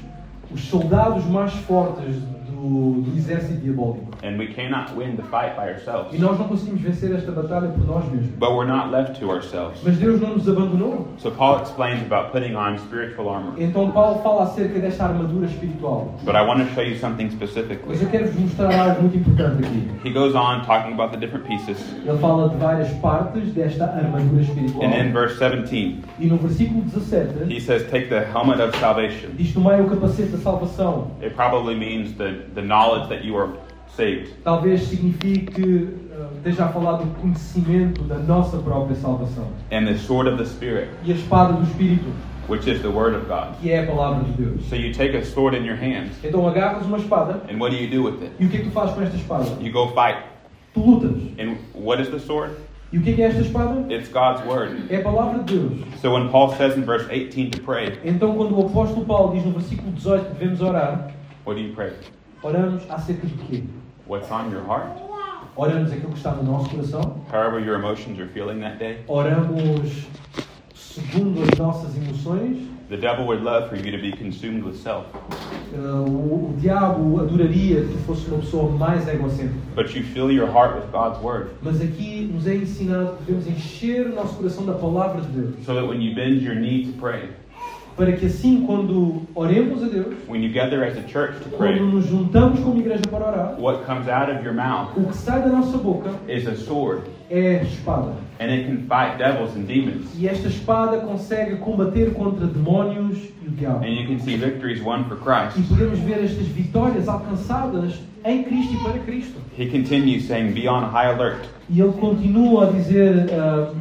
A: os soldados mais fortes do, do exército diabólico.
B: And we cannot win the fight by ourselves.
A: E nós não conseguimos vencer esta batalha por nós mesmos.
B: But we're not left to ourselves.
A: Mas Deus não nos abandonou.
B: So Paul explains about putting on spiritual armor.
A: Então Paulo fala acerca desta armadura espiritual.
B: But I want to show you something
A: Mas
B: specifically.
A: eu quero-vos mostrar algo muito importante aqui.
B: He goes on talking about the different pieces.
A: Ele fala de várias partes desta armadura espiritual.
B: And in verse 17,
A: E no versículo 17
B: he says, Take the helmet of salvation.
A: diz tomai o capacete da salvação.
B: It probably means the, the knowledge that you are saved.
A: Talvez signifique uh, esteja a falar do conhecimento da nossa própria salvação.
B: And the sword of the Spirit,
A: E a espada do Espírito,
B: which is the word of God.
A: que é a palavra de Deus.
B: So you take a sword in your hands,
A: Então agarras uma espada
B: and what do you do with it?
A: e o que é que tu fazes com esta espada?
B: You go fight.
A: Tu lutas.
B: And what is the sword?
A: E o que é que é esta espada?
B: It's God's word.
A: É a palavra de Deus.
B: So when Paul says in verse 18 to pray,
A: Então quando o apóstolo Paulo diz no versículo 18 que devemos orar,
B: what do you pray?
A: Oramos acerca de quê?
B: What's on your heart?
A: Oramos aquilo que está no nosso coração?
B: However your emotions are feeling that day.
A: Oramos segundo as nossas emoções?
B: The devil would love for you to be consumed with self.
A: Uh, o, o diabo adoraria que fosse uma pessoa mais egocêntrica.
B: But you fill your heart with God's word.
A: Mas aqui nos é ensinado que devemos encher o nosso coração da palavra de Deus.
B: So that when you bend your knee to pray,
A: Para que assim, quando oremos a Deus,
B: when you gather as a church to
A: quando
B: pray,
A: nos juntamos como igreja para orar,
B: what comes out of your mouth
A: o que sai da nossa boca
B: is a sword.
A: é espada.
B: And it can fight devils and demons.
A: E esta espada consegue combater contra demónios e o diabo.
B: And you can see victories won for
A: E
B: Christ.
A: podemos ver estas vitórias alcançadas em Cristo e para Cristo.
B: He continues saying, Be on high alert.
A: E ele continua a dizer: ah,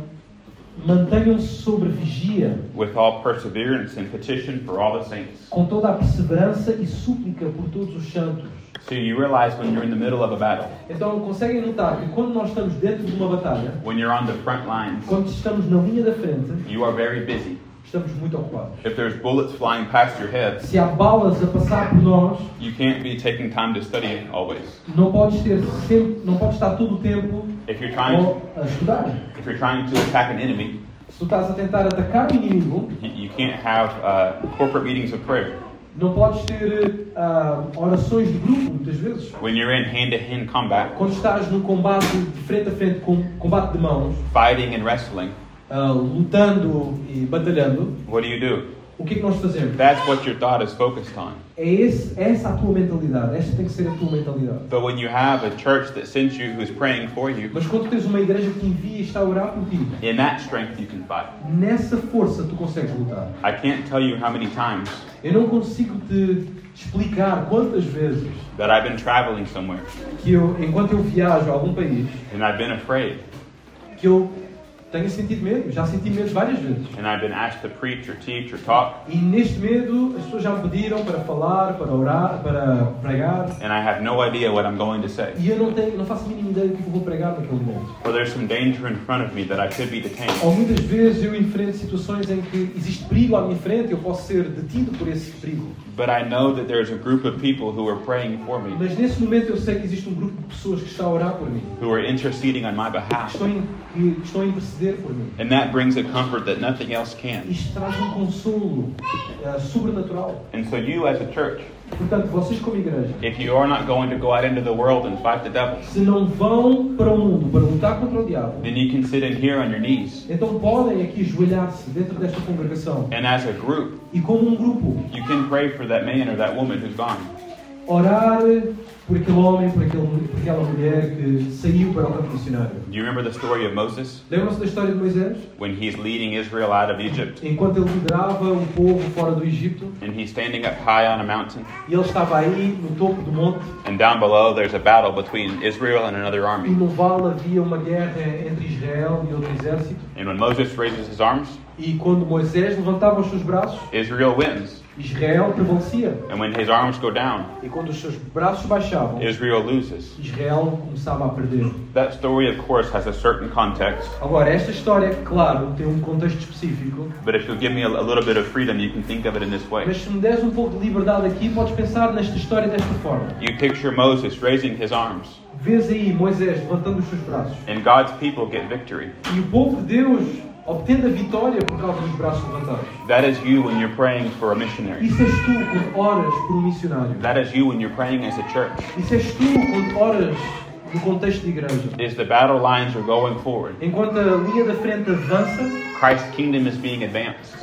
A: mantenham-se sobre vigia,
B: with all perseverance and petition for all the saints.
A: com toda a perseverança e súplica por todos os santos.
B: So you realize when you're in the middle of a battle,
A: Então conseguem notar que quando nós estamos dentro de uma batalha,
B: when you're on the front lines,
A: quando estamos na linha da frente,
B: you are very busy.
A: estamos muito ocupados.
B: If there's bullets flying past your head,
A: Se há balas a passar por nós,
B: you can't be taking time to study always.
A: não podes ter sempre, não podes estar todo o tempo
B: If you're trying to,
A: estudar.
B: if you're trying to attack an enemy,
A: Se tu estás a tentar atacar o inimigo,
B: you, you can't have uh, corporate meetings of prayer.
A: não podes ter ah, orações de grupo, muitas vezes.
B: When you're in hand-to-hand combat,
A: Quando estás num combate de frente a frente, com combate de mãos,
B: fighting and wrestling,
A: ah, lutando e batalhando,
B: what do you do?
A: O que é que nós fazemos?
B: That's what your thought is focused on.
A: É esse, essa a tua mentalidade. Esta tem que ser a tua mentalidade.
B: But when you have a church that sends you who's praying for you,
A: Mas quando tens uma igreja que envia e está a orar por ti,
B: in that strength you can fight.
A: nessa força tu consegues lutar.
B: I can't tell you how many times
A: Eu não consigo te explicar quantas vezes
B: that I've been traveling somewhere
A: que eu, enquanto eu viajo a algum país,
B: and I've been afraid
A: que eu tenho sentido medo. Já senti medo várias vezes.
B: and I've been asked to preach or teach or talk
A: E neste medo, as pessoas já me pediram para falar, para orar, para pregar.
B: and I have no idea what I'm going to say.
A: E eu não, tenho, não faço a mínima ideia do que vou pregar naquele momento.
B: Or there's some danger in front of me that I could be detained.
A: Ou muitas vezes eu enfrento situações em que existe perigo à minha frente e eu posso ser detido por esse perigo.
B: But I know that there's a group of people who are praying for me,
A: Mas nesse momento eu sei que existe um grupo de pessoas que está a orar por mim.
B: who are interceding on my behalf.
A: estão, em- que estão a interceder interceder por mim.
B: And that brings a comfort that nothing else can.
A: Um consolo eh, sobrenatural.
B: And so, you as a church,
A: Portanto, vocês como igreja,
B: if you are not going to go out into the world and fight the devil,
A: se não vão para o mundo para lutar contra o diabo,
B: then you can sit in here on your knees.
A: então podem aqui ajoelhar-se dentro desta congregação
B: And as a group,
A: e como um grupo
B: you can pray for that man or that woman who's gone.
A: Orar por aquele homem, por, aquele, por aquela mulher que saiu para o campo missionário.
B: Do you remember the story of Moses
A: Lembram-se da história de Moisés?
B: when he's leading Israel out of Egypt
A: Enquanto ele liderava o povo fora do Egito,
B: and he's standing up high on a mountain
A: e ele estava aí no topo do monte,
B: and down below there's a battle between Israel and another
A: e
B: army.
A: no vale havia uma guerra entre Israel e outro exército.
B: And when Moses raises his arms,
A: E quando Moisés levantava os seus braços,
B: Israel wins.
A: Israel prevalecia.
B: And when his arms go down,
A: E quando os seus braços baixavam,
B: Israel loses.
A: Israel começava a perder.
B: That story, of course, has a certain context,
A: Agora, esta história, claro, tem um contexto específico,
B: but if you'll give me a, a little bit of freedom, you can think of it in this way.
A: mas se me des um pouco de liberdade aqui, podes pensar nesta história desta forma.
B: You picture Moses raising his arms,
A: Vês aí Moisés levantando os seus braços
B: and God's people get victory.
A: e o povo de Deus obtendo a vitória por causa dos braços levantados.
B: That is you when you're praying for a missionary.
A: Isso és tu quando oras por um missionário.
B: That is you when you're praying as a church.
A: Isso és tu quando oras no contexto de igreja.
B: Is the battle lines are going forward.
A: Enquanto a linha da frente avança,
B: Christ's kingdom is being advanced.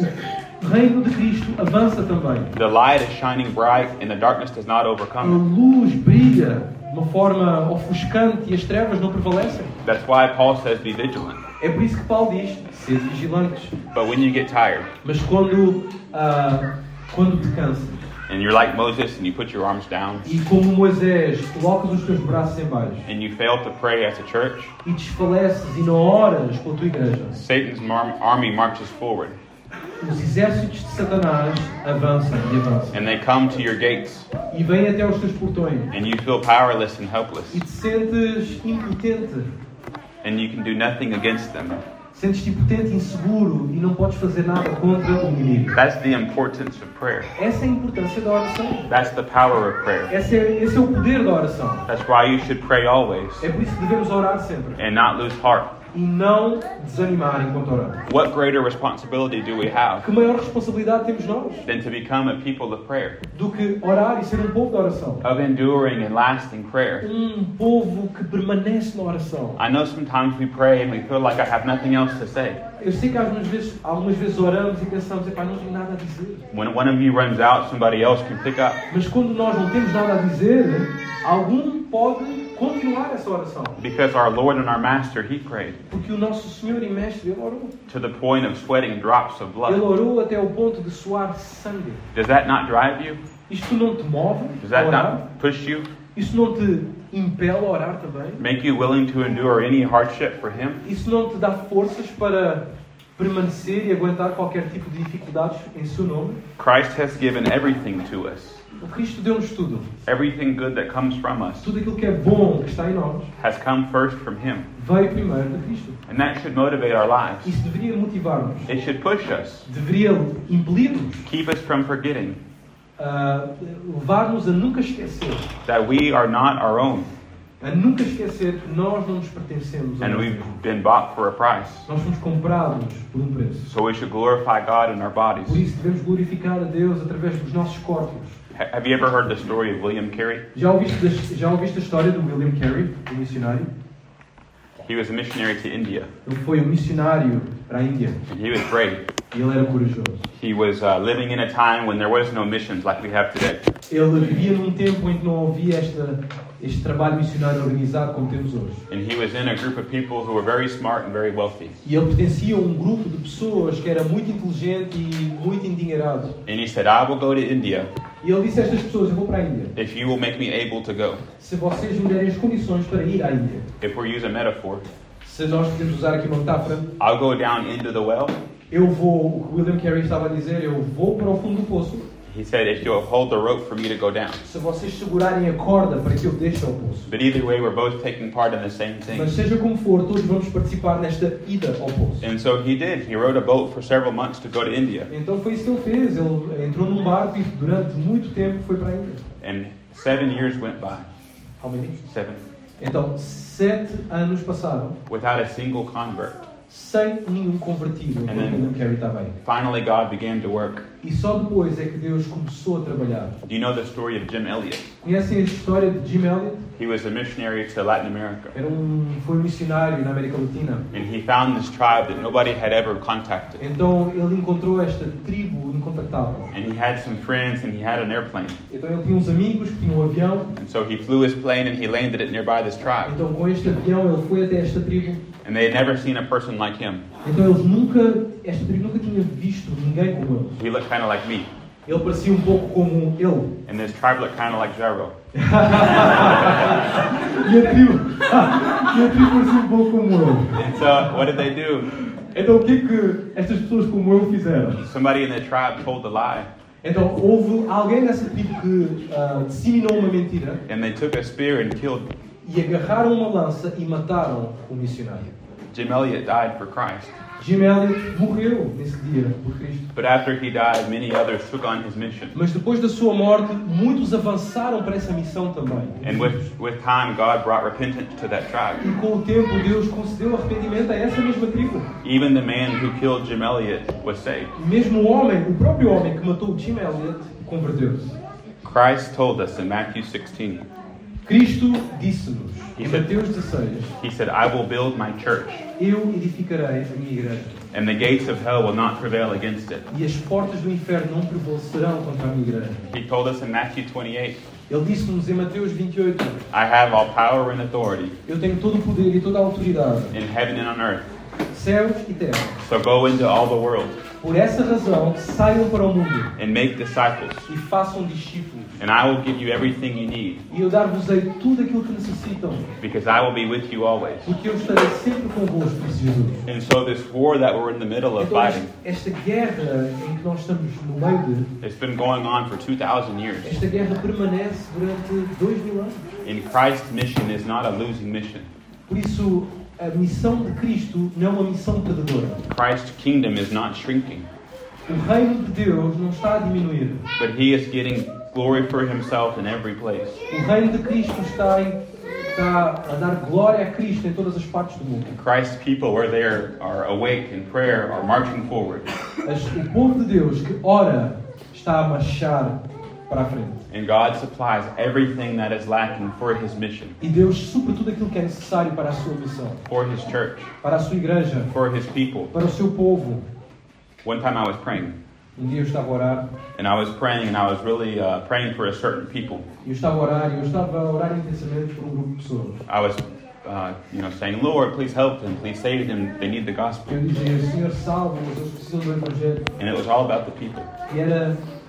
A: o reino de Cristo avança também.
B: The light is shining bright, and the darkness does not
A: A
B: overcome it.
A: luz brilha de uma forma ofuscante e as trevas não prevalecem.
B: That's why Paul says, "Be vigilant."
A: É por isso que Paulo diz: sede vigilantes.
B: But when you get tired
A: Mas quando, ah, quando te cansas
B: and you're like Moses and you put your arms down
A: e, como Moisés, colocas os teus braços em baixo
B: and you fail to pray as a church,
A: e desfaleces e não oras com a tua igreja,
B: Satan's mar- army marches forward.
A: os exércitos de Satanás avançam e avançam.
B: And they come to your gates.
A: E vêm até aos teus portões.
B: And you feel powerless and helpless.
A: E te sentes impotente,
B: and you can do nothing against them.
A: sentes-te impotente, inseguro e não podes fazer nada contra o inimigo.
B: That's the importance of prayer.
A: Essa é a importância da oração.
B: That's the power of prayer.
A: Esse é, esse é o poder da oração.
B: That's why you should pray always
A: É por isso que devemos orar sempre
B: and not lose heart.
A: E não desanimar enquanto oramos.
B: What greater responsibility do we have
A: Que maior responsabilidade temos nós
B: than to become a people of prayer,
A: do que orar e ser um povo de oração?
B: of enduring and lasting prayer?
A: Um povo que permanece na oração.
B: I know sometimes we pray and we feel like I have nothing else to say.
A: Eu sei que algumas vezes, algumas vezes oramos e pensamos, epá, não tenho nada a dizer.
B: When one of you runs out, somebody else can pick up.
A: Mas quando nós não temos nada a dizer, algum pode continuar essa oração.
B: Because our Lord and our Master, He prayed
A: Porque o nosso Senhor e Mestre, Ele orou.
B: to the point of sweating drops of
A: Ele
B: blood.
A: orou até o ponto de suar sangue.
B: Does that not drive you?
A: Isto não te move
B: Does that not push you?
A: Isso não te impele a orar também?
B: Make you willing to endure any hardship for Him?
A: Isso não te dá forças para permanecer e aguentar qualquer tipo de dificuldades em seu nome?
B: Christ has given everything to us.
A: O Cristo deu-nos tudo.
B: Everything good that comes from us
A: Tudo aquilo que é bom que está em nós
B: has come first from Him.
A: veio primeiro de Cristo.
B: And that should motivate our lives.
A: Isso deveria motivar-nos.
B: It should push us,
A: Deveria impelir-nos,
B: keep us from forgetting
A: a levar-nos a nunca esquecer.
B: that we are not our own
A: A nunca esquecer que nós não nos pertencemos a
B: and we've been bought for a price.
A: Nós fomos comprados por um preço.
B: So we should glorify God in our bodies.
A: Por isso devemos glorificar a Deus através dos nossos corpos.
B: Ha- Have you ever heard the story of William Carey?
A: Já ouviste, já ouviste a história do William Carey, o missionário?
B: He was a missionary to India
A: Ele foi um missionário para a Índia
B: and he was brave.
A: e ele era corajoso.
B: He was uh, living in a time when there was no missions like we have today.
A: Ele vivia num tempo em que não havia esta, este trabalho missionário organizado como temos hoje.
B: And he was in a group of people who were very smart and very wealthy.
A: E ele pertencia a um grupo de pessoas que era muito inteligente e muito endinheirado.
B: And he said, I will go to India
A: E ele disse a estas pessoas: Eu vou para a Índia.
B: if you will make me able to go.
A: Se vocês me derem as condições para ir à Índia.
B: If metaphor,
A: Se nós podemos usar aqui uma metáfora,
B: I'll go down into the well.
A: eu vou, o que William Carey estava a dizer, eu vou para o fundo do poço.
B: He said, if you'll hold the rope for me to go down.
A: Se vocês segurarem a corda para que eu deixe ao poço.
B: But either way, we're both taking part in the same thing.
A: Mas seja como for, todos vamos participar nesta ida ao poço.
B: And so he did. He rowed a boat for several months to go to India.
A: Então foi isso que ele fez. Ele entrou num barco e durante muito tempo foi para a Índia.
B: And seven years went by.
A: How many?
B: Seven.
A: Então, sete anos passaram
B: Without a single convert.
A: Sem nenhum convertido,
B: And then-
A: o estava aí.
B: Finally, God began to work.
A: E só depois é que Deus começou a trabalhar.
B: Do you know the story of Jim Elliot?
A: Conhecem a história de Jim Elliot?
B: He was a missionary to Latin America.
A: Era um, foi missionário na América Latina.
B: And he found this tribe that nobody had ever contacted.
A: Então ele encontrou esta tribo incontactável.
B: And he had some friends and he had an airplane.
A: Então ele tinha uns amigos que tinham um avião.
B: And so he flew his plane and he landed it nearby this tribe.
A: Então com este avião ele foi até esta tribo.
B: And they had never seen a person like him.
A: Então eles nunca, esta tribo nunca tinha visto ninguém como ele.
B: He looked kind of like me.
A: Ele parecia um pouco como ele.
B: And this tribe looked kind of like Jairo.
A: E a tribo, e a tribo parecia um pouco como ele.
B: And so what did they do?
A: Então o que que estas pessoas como eu fizeram?
B: Somebody in the tribe told the lie.
A: Então houve alguém nessa tribo que ah, disseminou uma mentira
B: And they took a spear and killed
A: e agarraram uma lança e mataram o missionário.
B: Jim Elliot died for Christ.
A: Jim Elliot morreu nesse dia por Cristo.
B: But after he died, many others took on his mission.
A: Mas depois da sua morte, muitos avançaram para essa missão também.
B: And with, with time, God brought repentance to that tribe.
A: E com o tempo, Deus concedeu arrependimento a essa mesma tribo.
B: Even the man who killed Jim Elliot was saved.
A: Mesmo o homem, o próprio homem que matou Jim Elliot, converteu-se.
B: Christ told us in Matthew 16,
A: Cristo disse-nos, em Mateus 16,
B: He said, I will build my church,
A: Eu edificarei a minha igreja,
B: and the gates of hell will not prevail against it.
A: e as portas do inferno não prevalecerão contra a minha igreja.
B: He told us in Matthew 28,
A: Ele disse-nos em Mateus 28,
B: I have all power and authority
A: Eu tenho todo o poder e toda a autoridade,
B: in heaven and on earth.
A: céus e terra.
B: So go into all the world
A: Por essa razão, saiam para o mundo
B: and make disciples,
A: e façam discípulos.
B: and I will give you everything you need,
A: E eu dar-vos-ei tudo aquilo que necessitam,
B: because I will be with you always.
A: porque eu estarei sempre convosco, disse Jesus.
B: And so this war that we're in the middle of
A: Então,
B: fighting,
A: esta guerra em que nós estamos no meio de,
B: it's been going on for 2,000 years.
A: esta guerra permanece durante dois mil anos.
B: And Christ's mission is not a losing mission.
A: Por isso, a missão de Cristo não é uma missão perdedora.
B: Christ's kingdom is not shrinking,
A: O reino de Deus não está a diminuir.
B: but he is getting glory for himself in every place.
A: O reino de Cristo está, em, está a dar glória a Cristo em todas as partes do mundo.
B: Christ's people, where they are, are awake in prayer, are marching forward.
A: As- o povo de Deus que ora está a marchar para a frente.
B: And God supplies everything that is lacking for his mission,
A: E Deus supre tudo aquilo que é necessário para a sua missão,
B: for his church,
A: para a sua igreja,
B: for his people.
A: para o seu povo.
B: One time I was praying,
A: Um dia eu estava a orar,
B: and I was praying, and I was really uh, praying for a certain people.
A: eu estava a orar, e eu estava a orar intensamente por um grupo de pessoas.
B: I was, uh, you know, saying, Lord, please help them, please save them. They need the gospel.
A: Eu dizia, Senhor, salva-os, eles precisam do Evangelho.
B: And it was all about the people.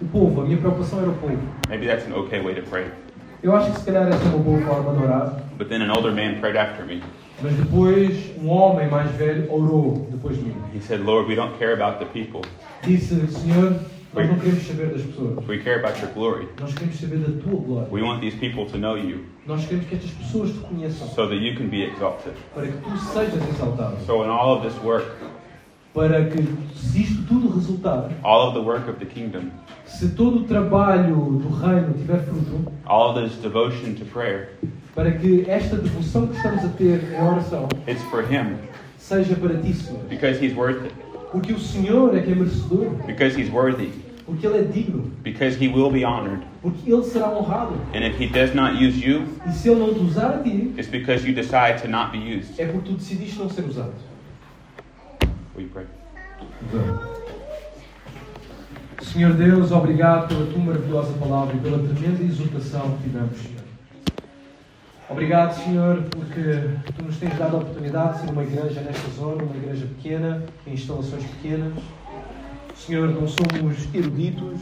A: O povo, a minha preocupação era o povo.
B: Maybe that's an okay way to pray.
A: Eu acho que se calhar essa é uma boa forma de orar,
B: But then an older man prayed after me.
A: mas depois um homem mais velho orou depois de mim.
B: He said, Lord, we don't care about the people.
A: Disse, Senhor, nós não queremos saber das pessoas,
B: We care about your glory.
A: nós queremos saber da tua glória.
B: We want these people to know you
A: Nós queremos que estas pessoas te conheçam,
B: so that you can be exalted.
A: para que tu sejas exaltado.
B: So, in all of this work,
A: Para que, se isto tudo resultar,
B: all of the work of the kingdom,
A: se todo o trabalho do reino tiver fruto,
B: all of this devotion to prayer,
A: para que esta devoção que estamos a ter em oração
B: it's for Him
A: seja para ti, Senhor.
B: because He's worth it,
A: Porque o Senhor é que é merecedor,
B: because He's worthy,
A: porque Ele é digno,
B: because He will be honored.
A: porque Ele será honrado.
B: And if He does not use you,
A: E se Ele não te usar a ti,
B: it's because you decide to not be used.
A: é porque tu decidiste não ser usado.
B: Will you pray?
A: Senhor Deus, obrigado pela tua maravilhosa palavra e pela tremenda exortação que tivemos, Senhor. Obrigado, Senhor, porque tu nos tens dado a oportunidade de ser uma igreja nesta zona, uma igreja pequena, em instalações pequenas. Senhor, não somos eruditos,